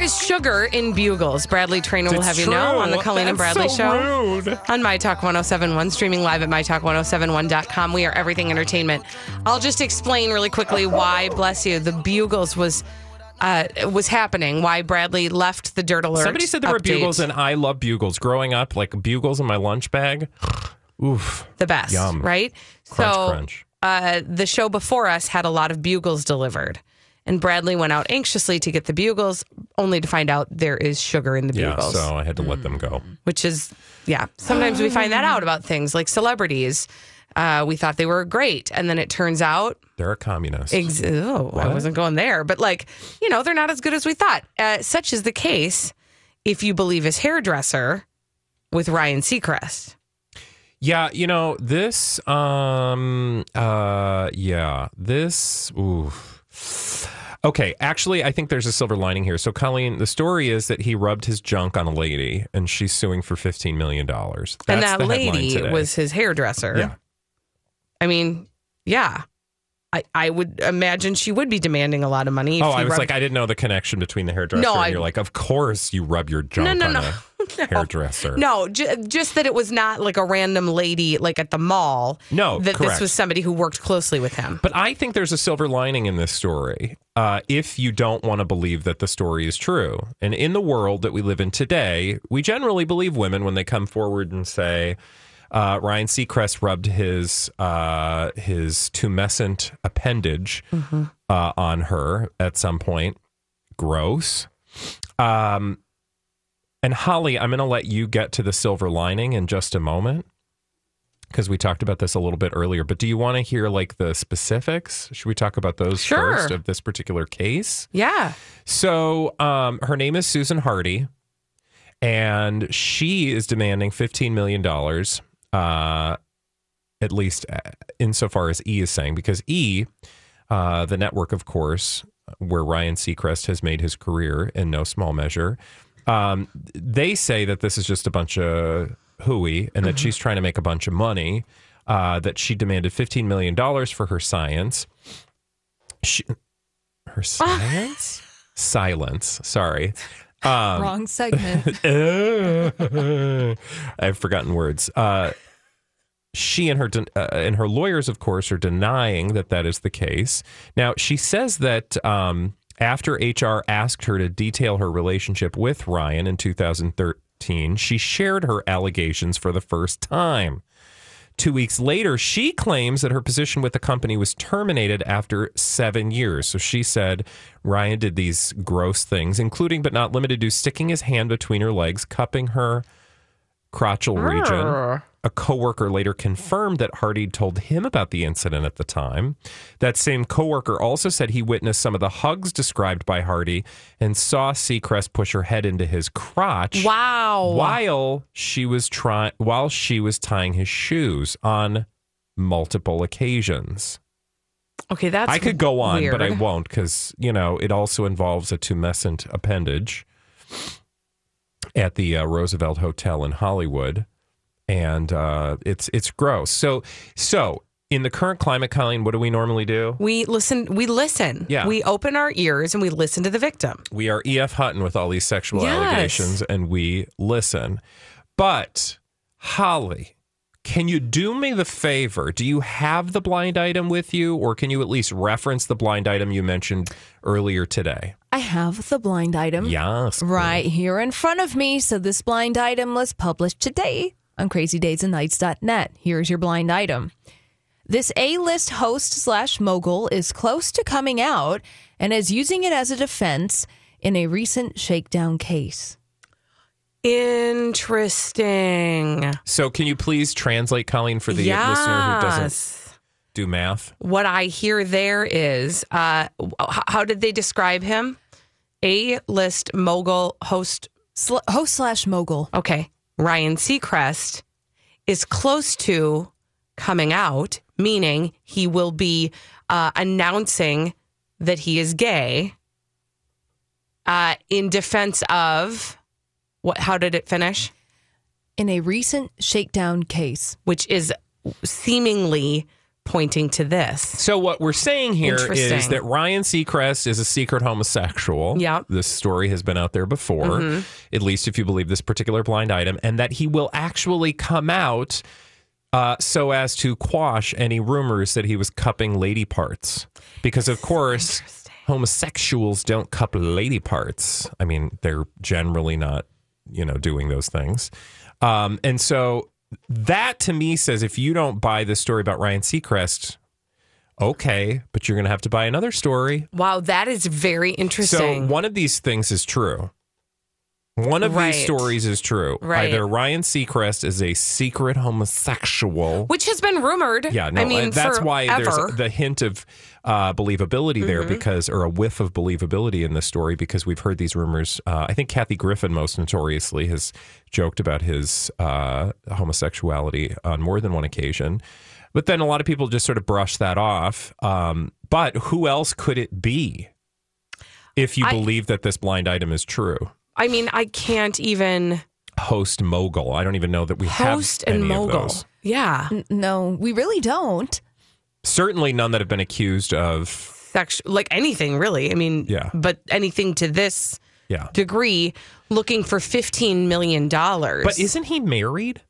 There is sugar in bugles. Bradley Trainer will have you true. know on the Colleen and Bradley so show rude. on My Talk 1071, streaming live at MyTalk1071.com. We are everything entertainment. I'll just explain really quickly why, bless you, the bugles was uh, was happening, why Bradley left the Dirt Alert. Somebody said there were bugles, and I love bugles. Growing up, like bugles in my lunch bag. Oof. the best, Yum. right? Crunch, so crunch. Uh, the show before us had a lot of bugles delivered. And Bradley went out anxiously to get the bugles, only to find out there is sugar in the Yeah, bugles. so I had to let them go. which is yeah sometimes we find that out about things like celebrities uh, we thought they were great and then it turns out They're a communist. ex- oh, i wasn't going there but like you know they're not as good as we thought uh, such is the case if you believe his hairdresser with ryan seacrest Yeah, you know, this um uh yeah, this oof. Okay, actually I think there's a silver lining here. So Colleen, the story is that he rubbed his junk on a lady and she's suing for 15 million dollars. and that lady was his hairdresser Yeah. i mean yeah I, I would imagine she would be demanding a lot of money. Oh, I was rubbed- like, I didn't know the connection between the hairdresser No, and I- you're like, of course you rub your junk no, on no. a hairdresser. No, ju- just that it was not like a random lady like at the mall. No, that correct. this was somebody who worked closely with him. But I think there's a silver lining in this story uh, if you don't want to believe that the story is true. And in the world that we live in today, we generally believe women when they come forward and say, uh, Ryan Seacrest rubbed his uh, his tumescent appendage uh, on her at some point. Gross. Um, and Holly, I'm going to let you get to the silver lining in just a moment because we talked about this a little bit earlier. But do you want to hear like the specifics? Should we talk about those Sure. first of this particular case? Yeah. So, um, her name is Susan Hardy, and she is demanding $15 million, uh, at least uh, insofar as E is saying, because E, uh, the network, of course, where Ryan Seacrest has made his career in no small measure, um, they say that this is just a bunch of hooey and that she's trying to make a bunch of money, uh, that she demanded $15 million for her science. She, her science? Silence. Sorry. Um, Wrong segment. I've forgotten words. Uh, she and her den- uh, and her lawyers, of course, are denying that that is the case. Now, she says that um, after HR asked her to detail her relationship with Ryan in 2013, she shared her allegations for the first time. Two weeks later, she claims that her position with the company was terminated after seven years. So she said Ryan did these gross things, including but not limited to sticking his hand between her legs, cupping her crotchal region. Ah. A coworker later confirmed that Hardy told him about the incident at the time. That same coworker also said he witnessed some of the hugs described by Hardy and saw Seacrest push her head into his crotch Wow. while she was trying while she was tying his shoes on multiple occasions. Okay, that's I could go on, but I won't because you know it also involves a tumescent appendage at the uh, Roosevelt Hotel in Hollywood, and uh, it's it's gross. So so in the current climate, Colleen, what do we normally do? We listen. We listen. Yeah. We open our ears and we listen to the victim. We are E.F. Hutton with all these sexual Yes. allegations, and we listen. But Holly, can you do me the favor? Do you have the blind item with you, or can you at least reference the blind item you mentioned earlier today? I have the blind item Yes. right here in front of me. So this blind item was published today on crazydaysandnights.net. Here's your blind item. This A-list host slash mogul is close to coming out and is using it as a defense in a recent shakedown case. Interesting. So, can you please translate, Colleen, for the listener who doesn't do math? What I hear there is, uh, how did they describe him? A list mogul host. Sl- host slash mogul. Okay. Ryan Seacrest is close to coming out, meaning he will be uh, announcing that he is gay uh, in defense of what? How did it finish? In a recent shakedown case. Which is seemingly pointing to this. So what we're saying here is that Ryan Seacrest is a secret homosexual. Yep. This story has been out there before, Mm-hmm. at least if you believe this particular blind item, and that he will actually come out uh, so as to quash any rumors that he was cupping lady parts. Because of course, homosexuals don't cup lady parts. I mean, they're generally not, you know, doing those things. Um, and so that to me says if you don't buy the story about Ryan Seacrest, okay, but you're going to have to buy another story. Wow, that is very interesting. So one of these things is true. One of Right. these stories is true. Right. Either Ryan Seacrest is a secret homosexual. which has been rumored. Yeah, no, I mean, and that's why there's the hint of uh, believability there Mm-hmm. because, or a whiff of believability in this story because we've heard these rumors. Uh, I think Kathy Griffin, most notoriously, has joked about his uh, homosexuality on more than one occasion. But then a lot of people just sort of brush that off. Um, but who else could it be if you I- believe that this blind item is true? I mean, I can't even Host mogul. I don't even know that we host have and any of mogul. those. Yeah, N- No, we really don't. Certainly none that have been accused of. sex like anything really. I mean, Yeah. but anything to this Yeah. degree, looking for fifteen million dollars. But isn't he married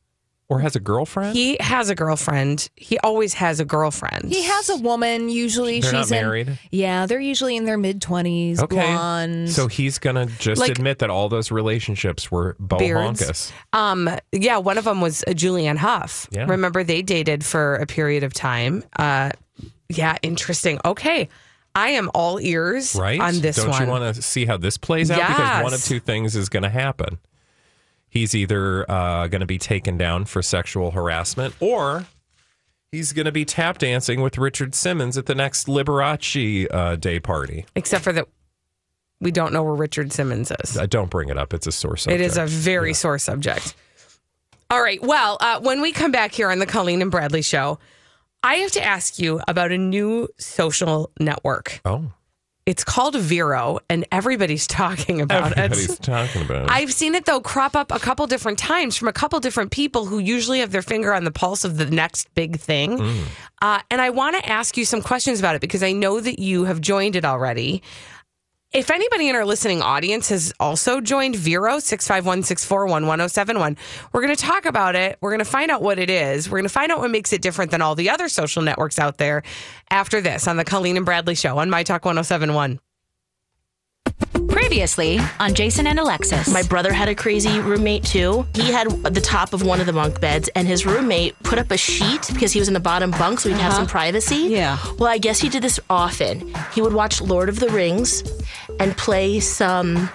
or has a girlfriend? he has a girlfriend? He always has a girlfriend. He has a woman. Usually, They're not she's in- married? yeah, they're usually in their mid twenties, okay. blonde. So he's going to just Like- admit that all those relationships were Beards. bohonkus. Um, yeah, one of them was uh, Julianne Hough. Yeah. Remember they dated for a period of time. Uh, yeah, interesting. Okay, I am all ears Right? on this Don't one. you want to see how this plays out? Because one of Yes. two things is going to happen. He's either uh, going to be taken down for sexual harassment or he's going to be tap dancing with Richard Simmons at the next Liberace uh, Day party. Except for that, we don't know where Richard Simmons is. Uh, don't bring it up. It's a sore subject. It is a very sore subject. All right. Well, uh, when we come back here on the Colleen and Bradley show, I have to ask you about a new social network. Oh, It's called Vero, and everybody's talking about everybody's it. Everybody's talking about it. I've seen it though crop up a couple different times from a couple different people who usually have their finger on the pulse of the next big thing. Mm. Uh, and I want to ask you some questions about it because I know that you have joined it already. If anybody in our listening audience has also joined Vero 651 641 1071, we're going to talk about it. We're going to find out what it is. We're going to find out what makes it different than all the other social networks out there after this on the Colleen and Bradley show on My Talk 1071. Previously on Jason and Alexis. My brother had a crazy roommate too. He had the top of one of the bunk beds, and his roommate put up a sheet because he was in the bottom bunk, so he'd have uh-huh. some privacy. Yeah. Well, I guess he did this often. He would watch Lord of the Rings and play some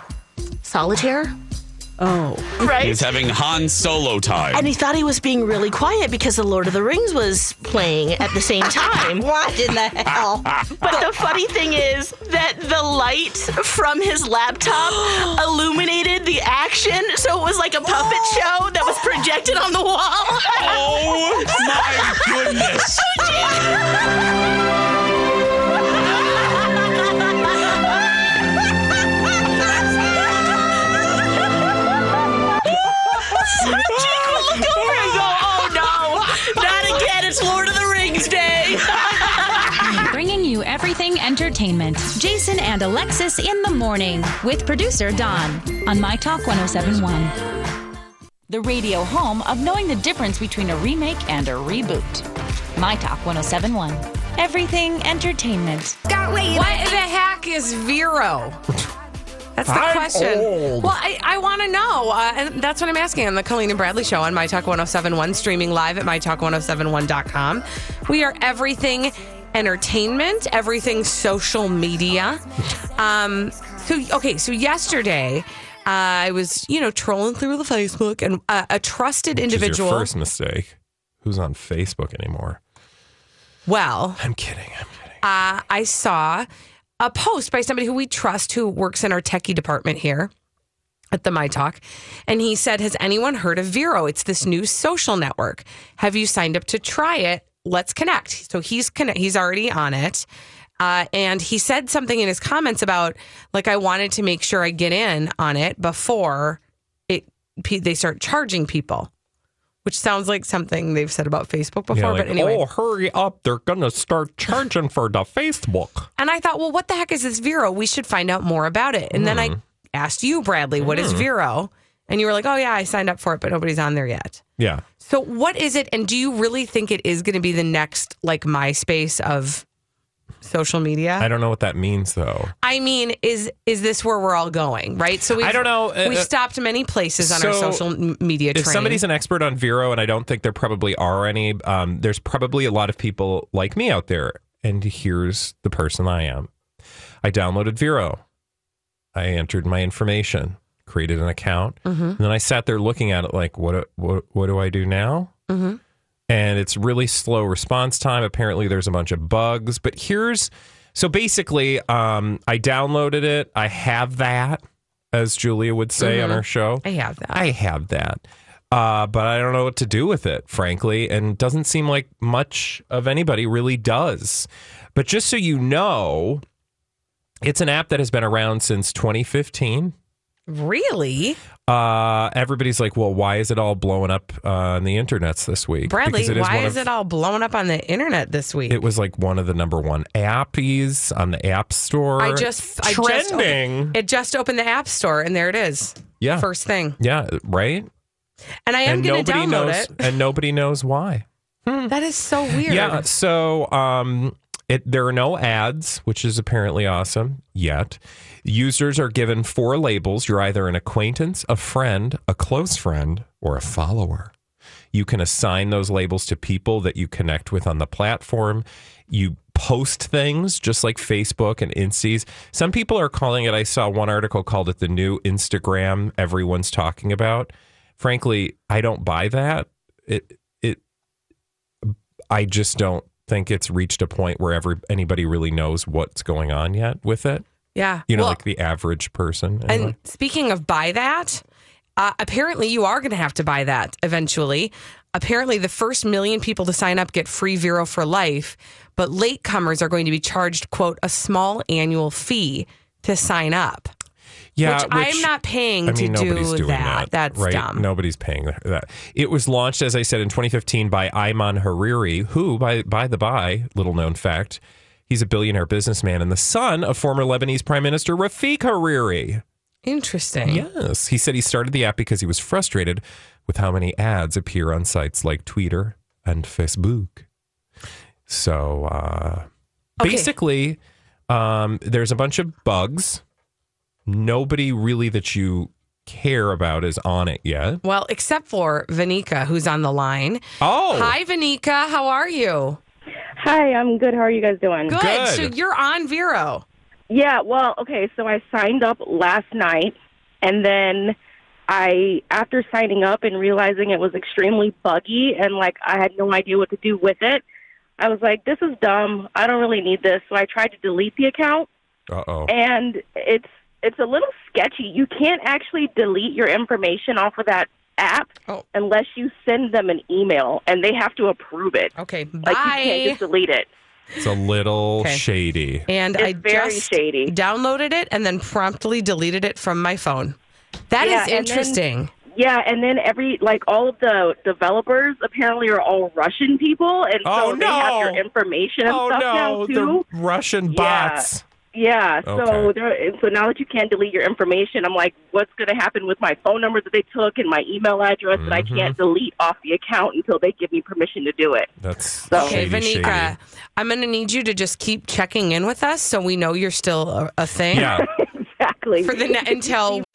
solitaire. oh, Right. He's having Han Solo time. and he thought he was being really quiet because the Lord of the Rings was playing at the same time. What in the hell? But the funny thing is that the light from his laptop illuminated the action, so it was like a puppet show that was projected on the wall. oh my goodness! Oh, entertainment. Jason and Alexis in the morning with producer Don on My Talk 1071. The radio home of knowing the difference between a remake and a reboot. My Talk 1071. Everything entertainment. What the heck is Vero? That's the I'm question. old. Well, I, I want to know. Uh, and that's what I'm asking on the Colleen and Bradley show on My Talk 1071, streaming live at MyTalk1071.com. We are everything entertainment, everything social media. Um, so, okay, so yesterday, uh, I was, you know, trolling through the Facebook and uh, a trusted Which individual. first mistake. Who's on Facebook anymore? well, I'm kidding. I'm kidding. uh, I saw a post by somebody who we trust who works in our techie department here at the My Talk. And he said, Has anyone heard of Vero? It's this new social network. Have you signed up to try it? Let's connect. So he's connect, he's already on it. Uh, and he said something in his comments about like I wanted to make sure I get in on it before it they start charging people, which sounds like something they've said about Facebook before. Yeah, like, but anyway, oh, hurry up. They're to start charging for the Facebook. And I thought, well, what the heck is this Vero? We should find out more about it. And then I asked you, Bradley, what is Vero? And you were like, oh, yeah, I signed up for it, but nobody's on there yet. Yeah. So what is it? And do you really think it is going to be the next like MySpace of social media? I don't know what that means, though. I mean, is is this where we're all going? Right. So we've, I don't know. Uh, we've uh, stopped many places on our social m- media. If train. somebody's an expert on Vero, and I don't think there probably are any, um, there's probably a lot of people like me out there. And here's the person I am. I downloaded Vero. I entered my information, created an account, and then I sat there looking at it like, what what what do I do now? Mhm. And it's really slow response time. Apparently, there's a bunch of bugs. But here's so basically, um, I downloaded it. I have that, as Julia would say on Mhm. our show. I have that. I have that. Uh, but I don't know what to do with it, frankly, and doesn't seem like much of anybody really does. But just so you know, it's an app that has been around since 2015. Really, Uh, everybody's like, well, why is it all blowing up uh, on the internets this week? Bradley, it why is of- it all blowing up on the internet this week? It was like one of the number one appies on the App Store. I just I just trending. opened- it just opened the app store and there it is. yeah, First thing. yeah, right. And I am going to download knows, it. and nobody knows why. That is so weird. Yeah. So um, it there are no ads, which is apparently awesome. Yet users are given four labels. You're either an acquaintance, a friend, a close friend, or a follower. You can assign those labels to people that you connect with on the platform. You post things just like Facebook and Insties. Some people are calling it, I saw one article called it the new Instagram everyone's talking about. Frankly, I don't buy that. It it I just don't think it's reached a point where every anybody really knows what's going on yet with it. Yeah. You know, Well, like the average person. anyway. and speaking of buy that, uh, apparently you are going to have to buy that eventually. Apparently, the first million people to sign up get free Vero for life, but latecomers are going to be charged, quote, a small annual fee to sign up. yeah, which, I'm not paying I mean, to do doing that. that. That's right? dumb. Nobody's paying that. It was launched, as I said, in 2015 by Ayman Hariri, who, by by the by, little known fact, he's a billionaire businessman and the son of former Lebanese Prime Minister Rafik Hariri. Interesting. Yes, he said he started the app because he was frustrated with how many ads appear on sites like Twitter and Facebook. So uh, Okay. basically, um, there's a bunch of bugs. Nobody really that you care about is on it yet. Well, except for Vanika, who's on the line. Oh, Hi, Vanika. How are you? Hi, I'm good. How are you guys doing? Good. Good. So you're on Vero. Yeah, well, okay, so I signed up last night and then I after signing up and realizing it was extremely buggy and like I had no idea what to do with it, I was like, this is dumb. I don't really need this. So I tried to delete the account uh oh. and it's it's a little sketchy. You can't actually delete your information off of that app Oh. unless you send them an email and they have to approve it. Okay. Bye. Like you can't just delete it. It's a little Okay. shady. and It's I very just shady. downloaded it and then promptly deleted it from my phone. That is Yeah, and then- interesting. Yeah, and then every like all of the developers apparently are all Russian people, and oh, so Oh, they have your information and Oh stuff no, now too. the Russian bots. Yeah, so Okay. there, so now that you can't delete your information, I'm like, what's going to happen with my phone number that they took and my email address that I Mm-hmm. can't delete off the account until they give me permission to do it? That's So- Okay, shady, Vanika, shady. I'm going to need you to just keep checking in with us so we know you're still a, a thing. Yeah. exactly. exactly. for the ne- until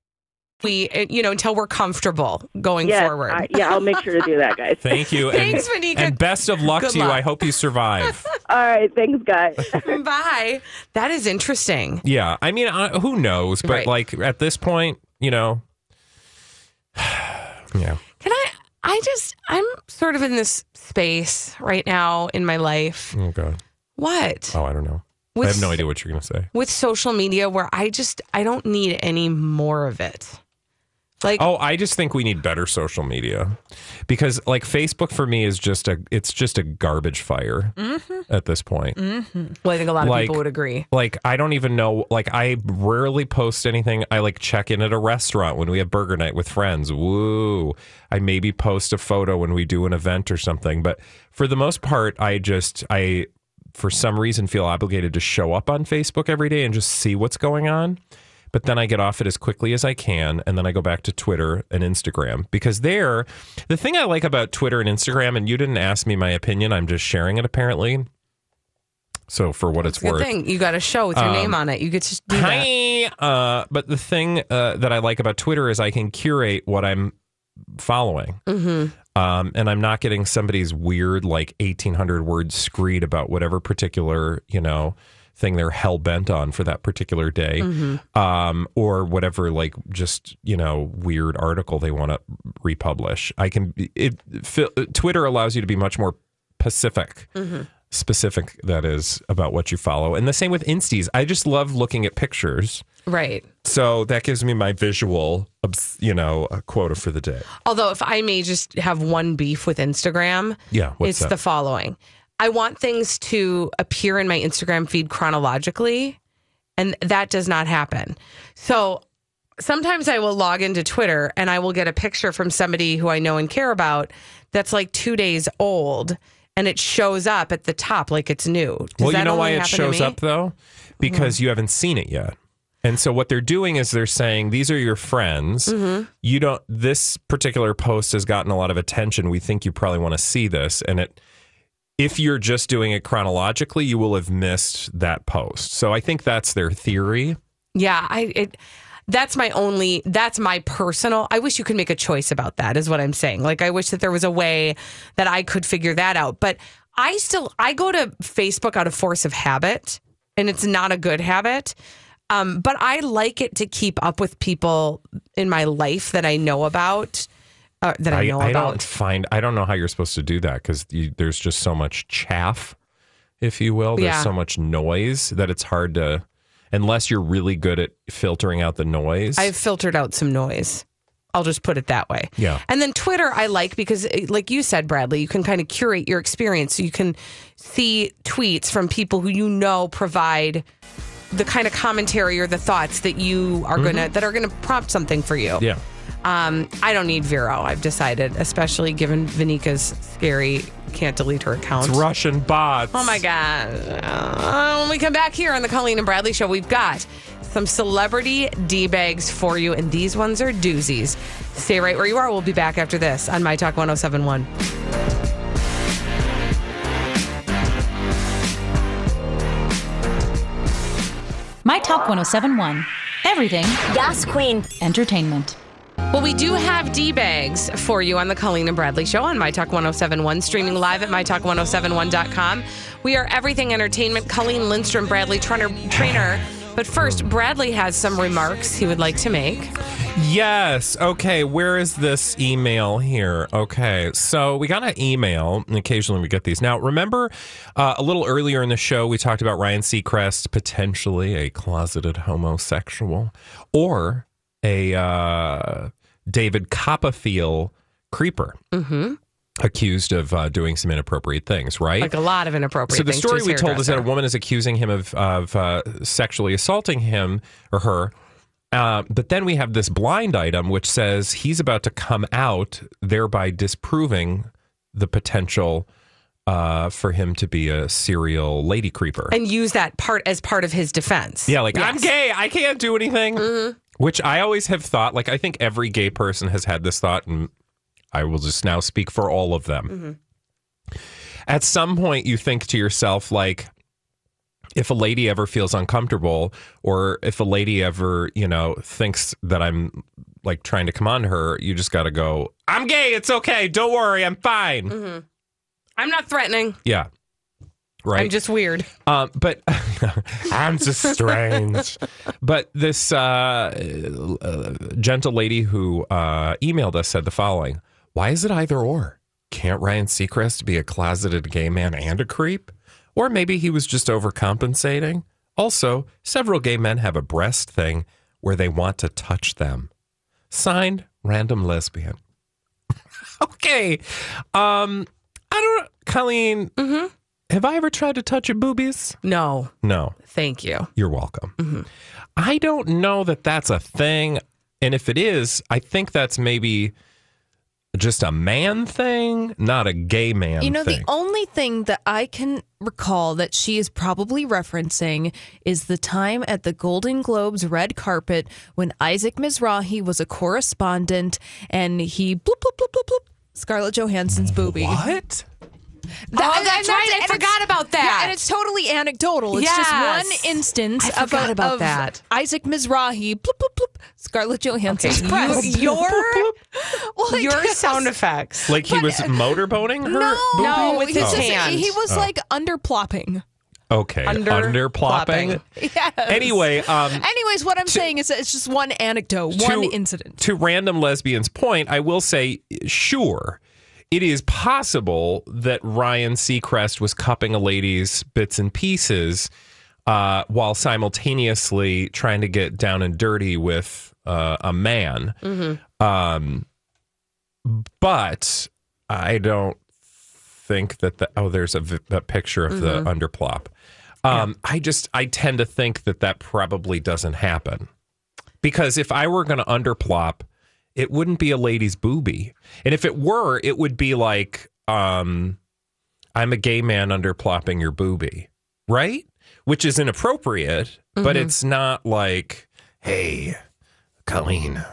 We, uh, you know, until we're comfortable going Yes, forward. I- yeah, I'll make sure to do that, guys. Thank you. Thanks, and, Vanika. and best of luck Good to you. I hope you survive. All right, thanks, guys. Bye. That is interesting. yeah. I mean, uh, who knows? But Right. like at this point, you know, yeah. Can I? I just, I'm sort of in this space right now in my life. Oh God. What? Oh, I don't know. With- I have no idea what you're going to say. With social media where I just, I don't need any more of it. Like, Oh, I just think we need better social media because like Facebook for me is just a it's just a garbage fire mm-hmm. at this point. Mm-hmm. well, I think a lot of like- people would agree. Like I don't even know like I rarely post anything. I like check in at a restaurant when we have burger night with friends. Woo. I maybe post a photo when we do an event or something, but for the most part I just I for some reason feel obligated to show up on Facebook every day and just see what's going on. But then I get off it as quickly as I can, and then I go back to Twitter and Instagram because there, the thing I like about Twitter and Instagram, and you didn't ask me my opinion, I'm just sharing it apparently. So for what it's, Good worth, thing you got a show with your Um, name on it. You get to do that. Hi. Uh, but the thing uh, that I like about Twitter is I can curate what I'm following. Mm-hmm. Um, and I'm not getting somebody's weird, like 1800 word screed about whatever particular, you know, thing they're hell bent on for that particular day. Mm-hmm. Um, or whatever, like just, you know, weird article they want to republish. I can, it, Twitter allows you to be much more pacific Mm-hmm. specific that is about what you follow. And the same with Insties. I just love looking at pictures. Right. So that gives me my visual, you know, quota for the day. Although, if I may just have one beef with Instagram, Yeah, it's that? the following. I want things to appear in my Instagram feed chronologically, and that does not happen. So sometimes I will log into Twitter and I will get a picture from somebody who I know and care about that's like two days old, and it shows up at the top like it's new. Does well, you know why it shows up though? Because you haven't seen it yet. And so what they're doing is they're saying these are your friends. Mm-hmm. You don't this particular post has gotten a lot of attention. We think you probably want to see this and it if you're just doing it chronologically, you will have missed that post. So I think that's their theory. Yeah, I it that's my only that's my personal I wish you could make a choice about that is what I'm saying. Like I wish that there was a way that I could figure that out. But I still I go to Facebook out of force of habit and it's not a good habit. Um, but I like it to keep up with people in my life that I know about. Uh, that I, know I about. don't find I don't know how you're supposed to do that because there's just so much chaff, if you will. There's Yeah. so much noise that it's hard to, unless you're really good at filtering out the noise. I've filtered out some noise. I'll just put it that way. Yeah. And then Twitter, I like because, eh, like you said, Bradley, you can kind of curate your experience. So you can see tweets from people who you know provide the kind of commentary or the thoughts that you are gonna that are gonna prompt something for you. Mm-hmm. yeah. Um, I don't need Vero. I've decided, especially given Vanika's scary can't delete her account. It's Russian bots. Oh my God. Uh, when we come back here on the Colleen and Bradley show, we've got some celebrity D bags for you, and these ones are doozies. Stay right where you are. We'll be back after this on My Talk 1071. My Talk 1071. Everything. Gas Queen. Entertainment. Well, we do have D bags for you on the Colleen and Bradley show on My Talk 1071, streaming live at MyTalk1071.com. We are everything entertainment. Colleen Lindstrom, Bradley Trainer, trainer But first, Bradley has some remarks he would like to make. Yes. Okay. Where is this email here? Okay. So we got an email, and occasionally we get these. Now, remember uh, a little earlier in the show, we talked about Ryan Seacrest, potentially a closeted homosexual or a uh, David Copperfield creeper. Mm-hmm. Accused of uh, doing some inappropriate things, right? Like a lot of inappropriate things. So the story we told is that a woman is accusing him of of uh, sexually assaulting him or her. Uh, but then we have this blind item which says he's about to come out, thereby disproving the potential uh, for him to be a serial lady creeper. and use that part as part of his defense. yeah, like I'm gay, I can't do anything. Mm-hmm. Which I always have thought. Like I think every gay person has had this thought, and I will just now speak for all of them. Mm-hmm. At some point, you think to yourself, like, if a lady ever feels uncomfortable, or if a lady ever, you know, thinks that I'm like trying to come on to her, you just got to go, I'm gay. It's okay. Don't worry. I'm fine. Mm-hmm. I'm not threatening. Yeah. Right. I'm just weird. Um, but I'm just strange. but this uh, uh, gentle lady who uh, emailed us said the following Why is it either or? Can't Ryan Seacrest be a closeted gay man and a creep? Or maybe he was just overcompensating? Also, several gay men have a breast thing where they want to touch them. Signed, random lesbian. okay. Um, I don't Colleen, have I ever tried to touch your boobies? No, No. thank you. You're welcome. Mm-hmm. I don't know that that's a thing. And if it is, I think that's maybe just a man thing, not a gay man You know, thing. the only thing that I can recall that she is probably referencing is the time at the Golden Globes red carpet when Isaac Mizrahi was a correspondent and he bloop, bloop, bloop, bloop, bloop, Scarlett Johansson's boobie. what? That- Oh, that's right. I and it's- forgot about that. Yeah, and it's totally anecdotal. It's Yes. just one instance I forgot of, about of that. Isaac Mizrahi, bloop, bloop, bloop, Scarlett Johansson. Okay, breast. your- your- Well, Your guess- sound effects. Like he was motorboating her? No, boobie? No, with his just- hand. He was Oh. like underplopping. Okay. Under- Under, plopping. plopping. Yes. Anyway, um, Anyways, what I'm saying is that it's just one anecdote, one incident. To random lesbian's point, I will say, sure, it is possible that Ryan Seacrest was cupping a lady's bits and pieces uh, while simultaneously trying to get down and dirty with uh, a man. Um, but I don't think that the oh, there's a, picture of the underplop. Um, I just I tend to think that that probably doesn't happen because if I were going to underplop, it wouldn't be a lady's boobie, and if it were, it would be like um, I'm a gay man under plopping your boobie, right? Which is inappropriate, but it's not like, hey, Colleen,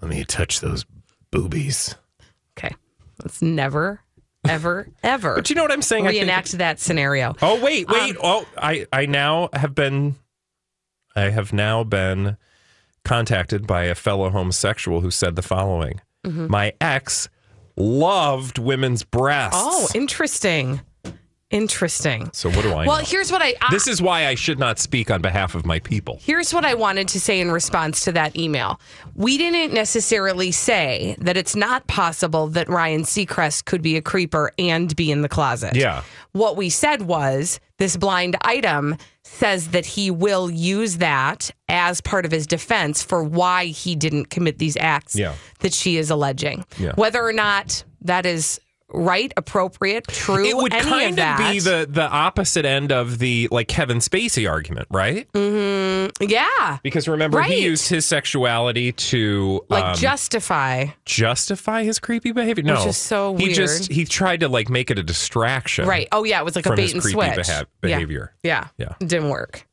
let me touch those boobies. Okay. Let's never, ever, ever But you know what I'm saying? I think- reenact that scenario. Oh wait, wait. Um, oh, I I now have been I have now been contacted by a fellow homosexual who said the following. Mm-hmm. My ex loved women's breasts. Oh, interesting. Interesting. so what do I Well, know? here's what I. I This is why I should not speak on behalf of my people. Here's what I wanted to say in response to that email. We didn't necessarily say that it's not possible that Ryan Seacrest could be a creeper and be in the closet. Yeah. What we said was this blind item says that he will use that as part of his defense for why he didn't commit these acts Yeah. that she is alleging. Yeah. Whether or not that is right, appropriate, true, It would kind of of be the the opposite end of the like Kevin Spacey argument, right? Mm-hmm. yeah. Because remember Right. he used his sexuality to Like um, justify. justify his creepy behavior. No, Which is so He weird. just he tried to like make it a distraction, Right. Oh, yeah. It was like a bait and switch beha- behavior. Yeah. Yeah. It didn't work.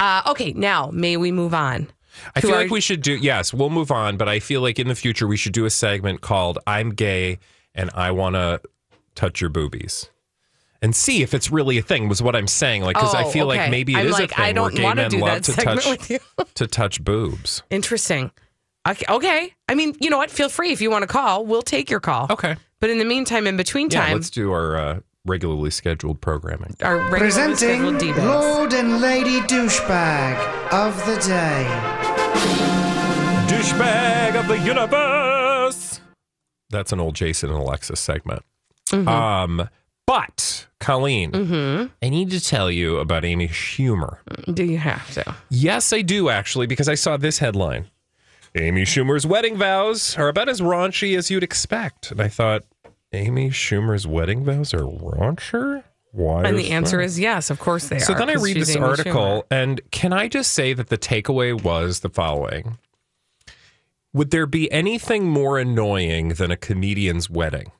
Uh, okay. Now, may we move on? I feel our- like we should do yes, we'll move on, but I feel like in the future we should do a segment called "I'm gay and I want to touch your boobies." And see if it's really a thing. Was what I'm saying, like because I Oh, feel okay. like maybe it I'm is like, a thing I don't where gay men do love to touch to touch boobs. Interesting. Okay. okay. I mean, you know what? Feel free if you want to call. We'll take your call. Okay, But in the meantime, in between yeah. Let's do our uh, regularly scheduled programming. Our regularly Presenting scheduled Lord and Lady Douchebag of the Day. Douchebag of the universe. That's an old Jason and Alexis segment. Mm-hmm. Um, but Colleen, I need to tell you about Amy Schumer. Do you have to? Yes, I do actually, because I saw this headline. Amy Schumer's wedding vows are about as raunchy as you'd expect. And I thought, Amy Schumer's wedding vows are rauncher? Why? And the answer that? is yes, of course they So are. So then I read this Amy article, Schumer. and can I just say that the takeaway was the following Would there be anything more annoying than a comedian's wedding?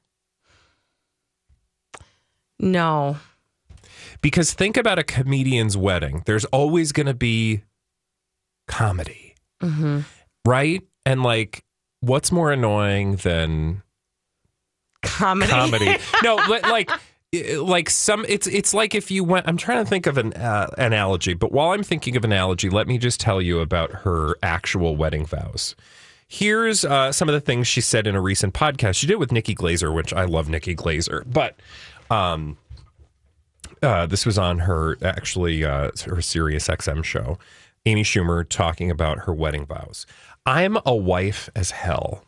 No. Because think about a comedian's wedding. There's always going to be comedy, Mm-hmm. right? And like, what's more annoying than Comedy. comedy? no, li- like, like some. It's it's like if you went. I'm trying to think of an uh, analogy, but while I'm thinking of analogy, let me just tell you about her actual wedding vows. Here's uh, some of the things she said in a recent podcast she did with Nikki Glazer, which I love Nikki Glazer, but um, uh, this was on her actually uh, her Sirius XM show. Amy Schumer talking about her wedding vows. I'm a wife as hell,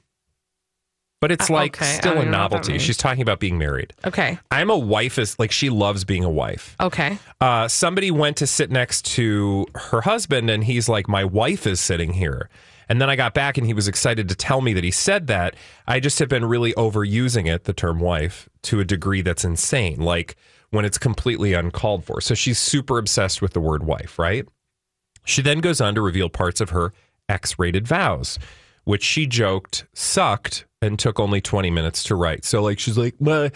but it's Uh, like okay, still a even know what that novelty. She's talking about being married. Okay. I'm a wife as like she loves being a wife. Okay. Uh, somebody went to sit next to her husband, and he's like, "My wife is sitting here." And then I got back, and he was excited to tell me that he said that. I just have been really overusing it, the term "wife," to a degree that's insane. Like when it's completely uncalled for. So she's super obsessed with the word "wife," right? She then goes on to reveal parts of her X-rated vows, which she joked sucked and took only 20 minutes to write. So like she's like, my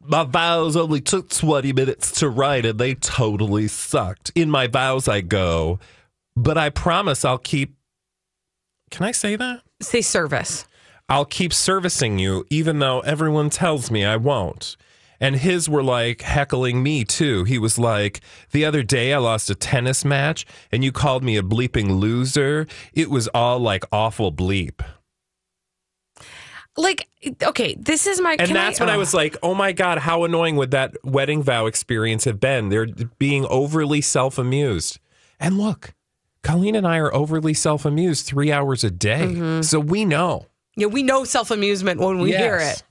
my vows only took 20 minutes to write and they totally sucked. In my vows I go, but I promise I'll keep Can I say that? Say service. I'll keep servicing you even though everyone tells me I won't. And his were like heckling me too. He was like, The other day I lost a tennis match and you called me a bleeping loser. It was all like awful bleep. Like, okay, this is my. And that's when I oh. was like, oh my God, how annoying would that wedding vow experience have been? They're being overly self amused. And look, Colleen and I are overly self amused three hours a day. Mm-hmm. So we know. Yeah, we know self amusement when we hear it.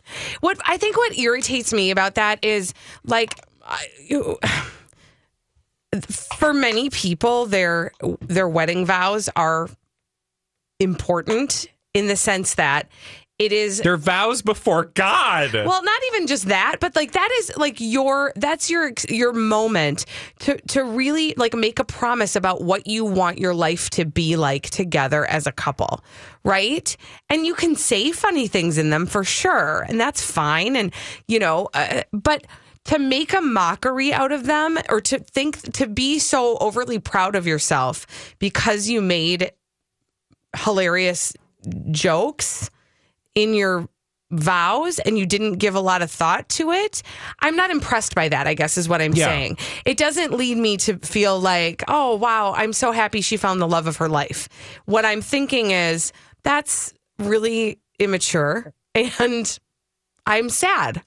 What I think what irritates me about that is like, I, you, for many people, their their wedding vows are important in the sense that it is Their vows before God. well, not even just that, but like that is like your that's your your moment to to really like make a promise about what you want your life to be like together as a couple, right? And you can say funny things in them for sure, and that's fine and you know, uh, but to make a mockery out of them or to think to be so overly proud of yourself because you made hilarious jokes in your vows and you didn't give a lot of thought to it, I'm not impressed by that, I guess is what I'm Yeah. saying. It doesn't lead me to feel like, oh, wow, I'm so happy she found the love of her life. What I'm thinking is, that's really immature and I'm sad.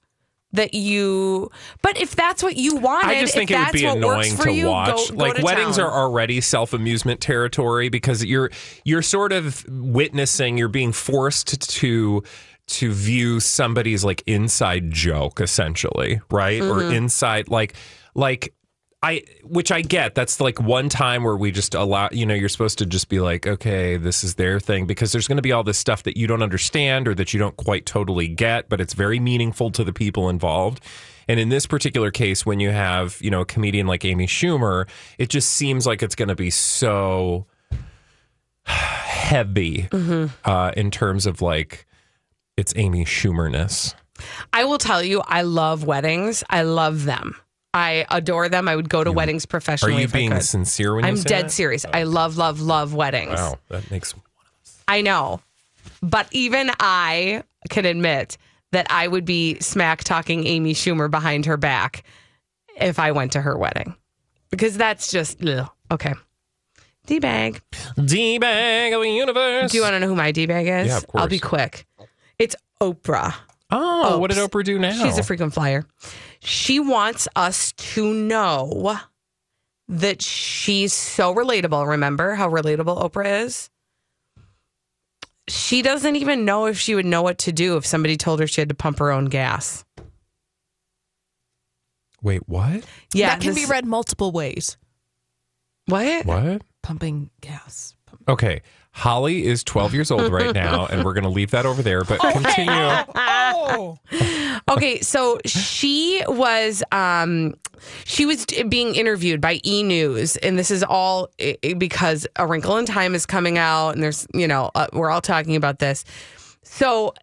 That you, but if that's what you wanted, I just think if it would that's be what works annoying for to you, watch. Go, go like to weddings town. are already self amusement territory because you're you're sort of witnessing, you're being forced to to view somebody's like inside joke essentially, right? Or Mm-hmm. inside like like I which I get. That's like one time where we just allow, you know, you're supposed to just be like, okay, this is their thing because there's going to be all this stuff that you don't understand or that you don't quite totally get, but it's very meaningful to the people involved. And in this particular case, when you have, you know, a comedian like Amy Schumer, it just seems like it's going to be so heavy uh, in terms of like it's Amy Schumerness. I will tell you, I love weddings. I love them. I adore them. I would go to weddings Are professionally. Are you being sincere when you say? I'm dead that? serious. Oh. I love, love, love weddings. Wow, that makes one of us. I know. But even I can admit that I would be smack talking Amy Schumer behind her back if I went to her wedding. Because that's just, ugh. okay. D bag. D bag of the universe. Do you want to know who my D bag is? Yeah, of course. I'll be quick. It's Oprah. Oh, what did Oprah do now? She's a frequent flyer. She wants us to know that she's so relatable. Remember how relatable Oprah is? She doesn't even know if she would know what to do if somebody told her she had to pump her own gas. Wait, what? Yeah, that can this- be read multiple ways. What? What? Pumping gas. Okay. Holly is 12 years old right now, and we're going to leave that over there, but continue. Oh. okay, so she was um she was being interviewed by E News, and this is all i- i- because A Wrinkle in Time is coming out, and there's you know uh, we're all talking about this. So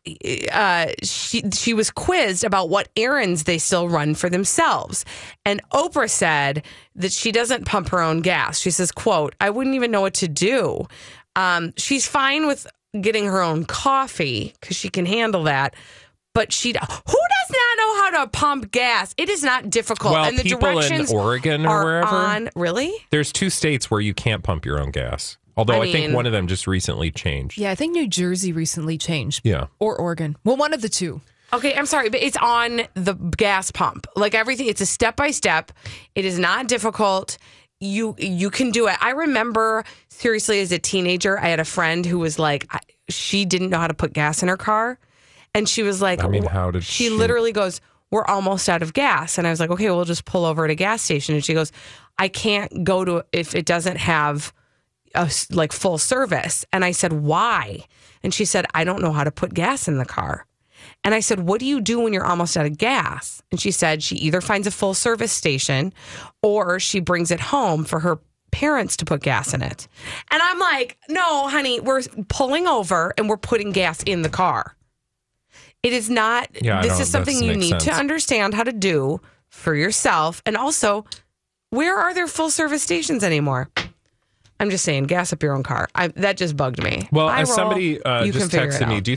uh, she she was quizzed about what errands they still run for themselves, and Oprah said that she doesn't pump her own gas. She says, "quote I wouldn't even know what to do. Um, she's fine with getting her own coffee because she can handle that." But she, who does not know how to pump gas? It is not difficult, Well, and the people in Oregon or wherever- on. Really? There's two states where you can't pump your own gas. Although I I, think one of them just recently changed. Yeah, I think New Jersey recently changed. Yeah. Or Oregon. Well, one of the two. Okay, I'm sorry, but it's on the gas pump. Like everything, it's a step by step. It is not difficult. You you can do it. I remember seriously as a teenager, I had a friend who was like, I, she didn't know how to put gas in her car, and she was like, I mean, how did she she- literally goes, "We're almost out of gas," and I was like, "Okay, we'll just pull over at a gas station." And she goes, "I can't go to if it doesn't have." A, like full service and i said why and she said i don't know how to put gas in the car and I said, What do you do when you're almost out of gas? And she said she either finds a full service station or she brings it home for her parents to put gas in it. And I'm like, No, honey, we're pulling over and we're putting gas in the car. It is not, Yeah, this is something you need to understand how to do for yourself. And also, where are there full service stations anymore? I'm just saying, gas up your own car. I, that just bugged me. Well, I as roll, somebody uh, you just can figure it texted me, do you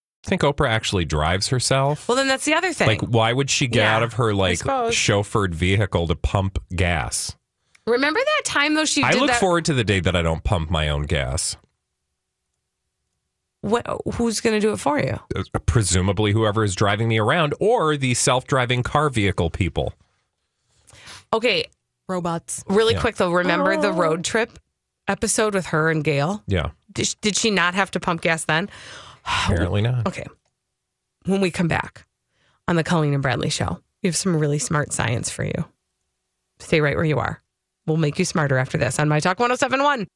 Think Oprah actually drives herself? Well, then that's the other thing. Like, why would she get Yeah, out of her like chauffeured vehicle to pump gas? Remember that time though she I did look that? forward to the day that I don't pump my own gas. What, who's going to do it for you? Uh, Presumably, whoever is driving me around, or the self-driving car vehicle people. Okay, robots. Really Yeah. quick though, remember the Oh. road trip episode with her and Gayle? Yeah, Did, did she not have to pump gas then? apparently not. Okay. When we come back on the Colleen and Bradley show, we have some really smart science for you. Stay right where you are. We'll make you smarter after this on My Talk 1071.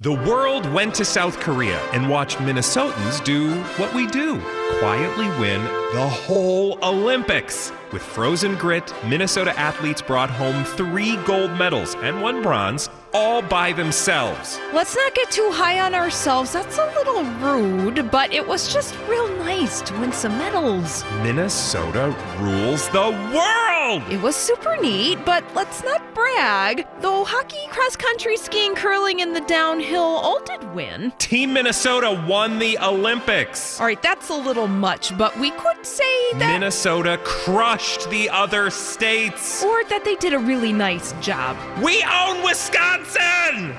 The world went to South Korea and watched Minnesotans do what we do quietly win the whole Olympics. With frozen grit, Minnesota athletes brought home three gold medals and one bronze, all by themselves. Let's not get too high on ourselves. That's a little rude, but it was just real nice to win some medals. Minnesota rules the world! It was super neat, but let's not brag. Though hockey, cross country, skiing, curling, and the downhill all did win. Team Minnesota won the Olympics. All right, that's a little much, but we could say that. Minnesota crushed the other states. or that they did a really nice job. We own Wisconsin!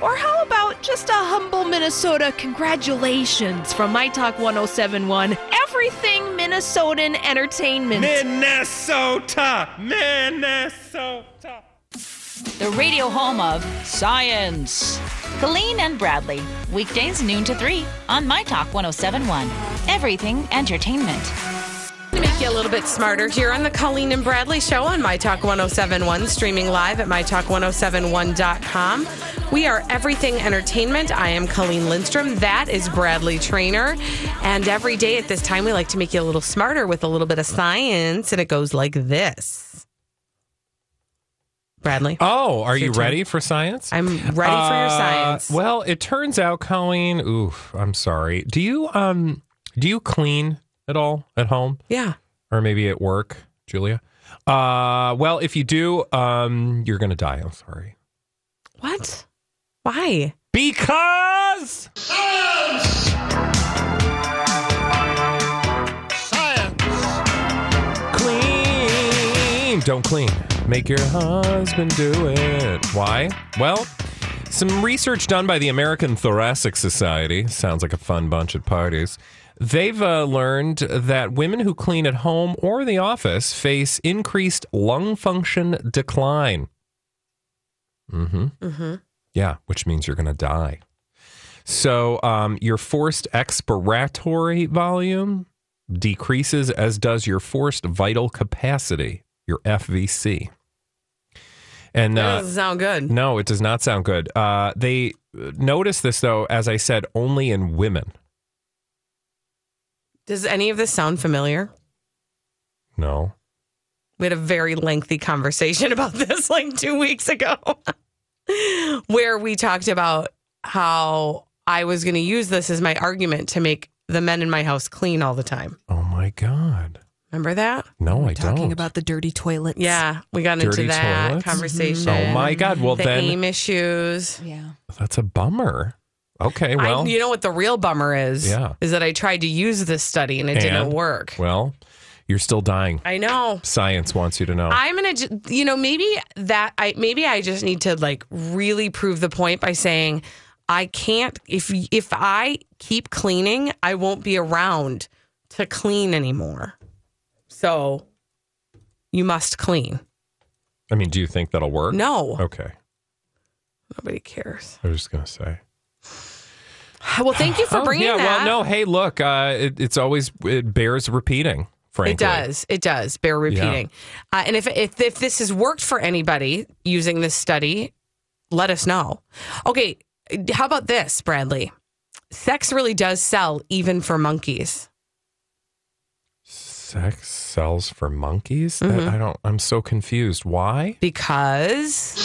Or how about just a humble Minnesota congratulations from My Talk 1071? Everything Minnesotan entertainment. Minnesota! Minnesota! The radio home of science. Colleen and Bradley, weekdays noon to 3 on My Talk 1071. Everything entertainment. Make you a little bit smarter here on the Colleen and Bradley Show on My Talk 1071, streaming live at MyTalk1071.com. We are Everything Entertainment. I am Colleen Lindstrom. That is Bradley Traynor. And every day at this time, we like to make you a little smarter with a little bit of science. And it goes like this Bradley. Oh, are you turn. ready for science? I'm ready for your Uh, science. Well, it turns out, Colleen. Oof, I'm sorry. Do you um do you clean at all at home Yeah. or maybe at work, Julia? Uh, well, if you do, um, you're gonna die. I'm sorry. What? Why? Because clean. Don't clean. Make your husband do it. Why? Well, some research done by the American Thoracic Society sounds like a fun bunch at parties. They've uh, learned that women who clean at home or the office face increased lung function decline. Mm-hmm. Mm-hmm. Yeah, which means you're going to die. So um, your forced expiratory volume decreases, as does your forced vital capacity, your FVC. And That uh, doesn't sound good. no, it does not sound good. Uh, they notice this, though, as I said, only in women. Does any of this sound familiar? No. We had a very lengthy conversation about this like two weeks ago, where we talked about how I was going to use this as my argument to make the men in my house clean all the time. Oh my God. Remember that? No, I Talking don't. Talking about the dirty toilets. Yeah, we got Dirty into that toilets? conversation. Oh my God. Well, the then aim issues. Yeah. that's a bummer. Okay. Well, I, you know what the real bummer is? Yeah. Is that I tried to use this study and it didn't work. well, you're still dying. I know. Science wants you to know. I'm gonna, you know, maybe that I maybe I just need to like really prove the point by saying I can't if if I keep cleaning, I won't be around to clean anymore. So you must clean. I mean, do you think that'll work? No, Okay. nobody cares. I was just going to say. Well, thank you for Oh, bringing yeah, that. well, no, hey, look, uh, it, it's always, it bears repeating, frankly. It does. It does bear repeating. Uh, and if, if if this has worked for anybody using this study, let us know. Okay, how about this, Bradley? Sex really does sell even for monkeys. Sex sells for monkeys? That- Mhm. I don't, I'm so confused. Why? Because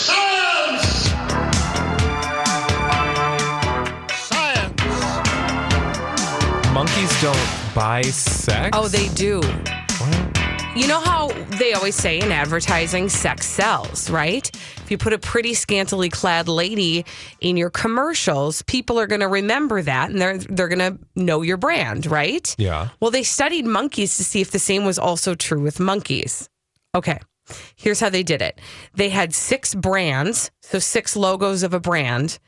Monkeys don't buy sex? oh, they do. You know how they always say in advertising, sex sells, right? If you put a pretty scantily clad lady in your commercials, people are going to remember that and they're they're going to know your brand, right? Yeah. Well, they studied monkeys to see if the same was also true with monkeys. Okay. Here's how they did it. They had six brands, so six logos of a brand,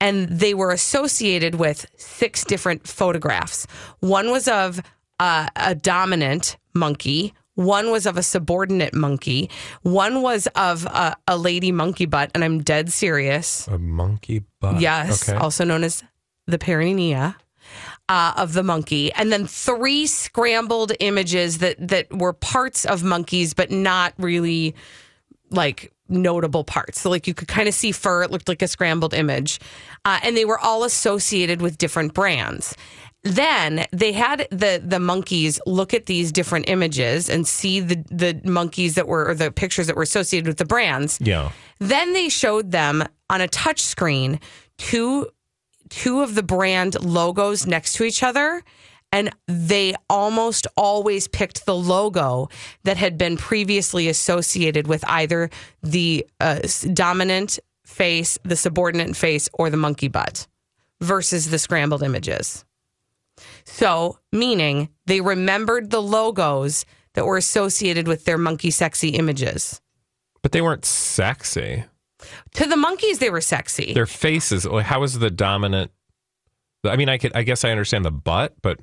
and they were associated with six different photographs. One was of uh, a dominant monkey. One was of a subordinate monkey. One was of a, a lady monkey butt, and I'm dead serious. A monkey butt. Yes, Okay. also known as the perineum uh, of the monkey, and then three scrambled images that that were parts of monkeys, but not really like notable parts. So like you could kind of see fur; it looked like a scrambled image, uh, and they were all associated with different brands. Then they had the the monkeys look at these different images and see the the monkeys that were or the pictures that were associated with the brands. Yeah. Then they showed them on a touch screen two two of the brand logos next to each other and they almost always picked the logo that had been previously associated with either the uh, dominant face, the subordinate face, or the monkey butt versus the scrambled images. So, meaning they remembered the logos that were associated with their monkey sexy images. But they weren't sexy. To the monkeys, they were sexy. Their faces, how is the dominant? I mean, I could, I guess I understand the butt, but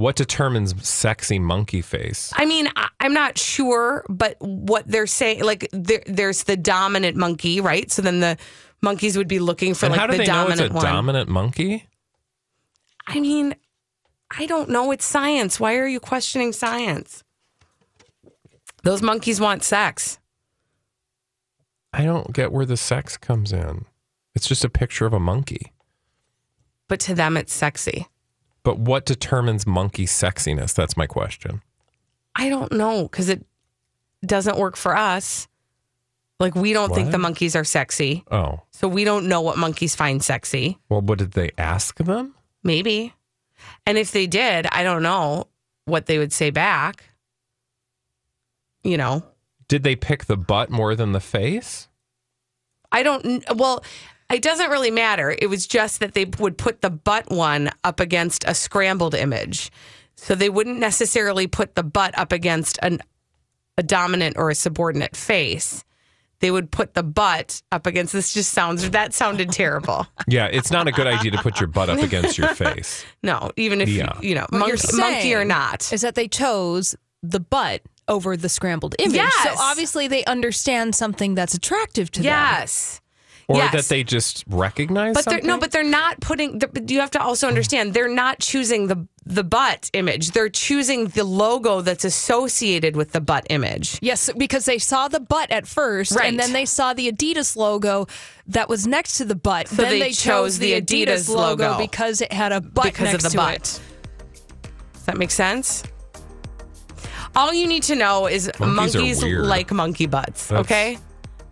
what determines sexy monkey face? I mean, I, I'm not sure, but what they're saying, like, there, there's the dominant monkey, right? So then the monkeys would be looking for and like how do the they know it's dominant a one. dominant monkey? I mean, I don't know. It's science. Why are you questioning science? Those monkeys want sex. I don't get where the sex comes in. It's just a picture of a monkey. But to them, it's sexy. But what determines monkey sexiness? That's my question. I don't know because it doesn't work for us. Like, we don't think What? the monkeys are sexy. Oh, So we don't know what monkeys find sexy. well, what did they ask them? Maybe. And if they did, I don't know what they would say back. You know, Did they pick the butt more than the face? I don't, well, it doesn't really matter. It was just that they would put the butt one up against a scrambled image. So they wouldn't necessarily put the butt up against an, a dominant or a subordinate face. They would put the butt up against this just sounds that sounded terrible. Yeah, it's not a good idea to put your butt up against your face. No, even if Yeah. you know, you're monkey, monkey or not. is that they chose the butt over the scrambled image. So obviously they understand something that's attractive to them. Yes. Or Yes. that they just recognize But they're, something? no, but they're not putting. The, but you have to also understand they're not choosing the the butt image. They're choosing the logo that's associated with the butt image. Yes, because they saw the butt at first, Right. and then they saw the Adidas logo that was next to the butt. So then they they, chose chose the the Adidas Adidas, logo, logo. because it had a butt because next of the to butt. it. Does that make sense? All you need to know is Monkeys monkeys like monkey butts. That's- okay,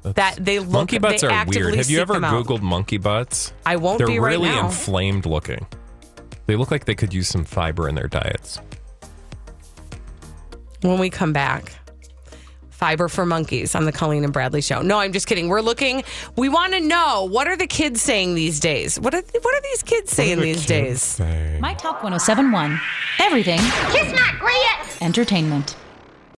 that they look. monkey butts they are weird. Have you ever them out. Googled monkey butts? I won't They're be right really now. inflamed looking. They look like they could use some fiber in their diets. when we come back. Fiber for monkeys on the Colleen and Bradley show. No, I'm just kidding. We're looking. We want to know what are the kids saying these days. What are what are these kids saying these days? My Talk 1071. Everything Kiss my grits. entertainment.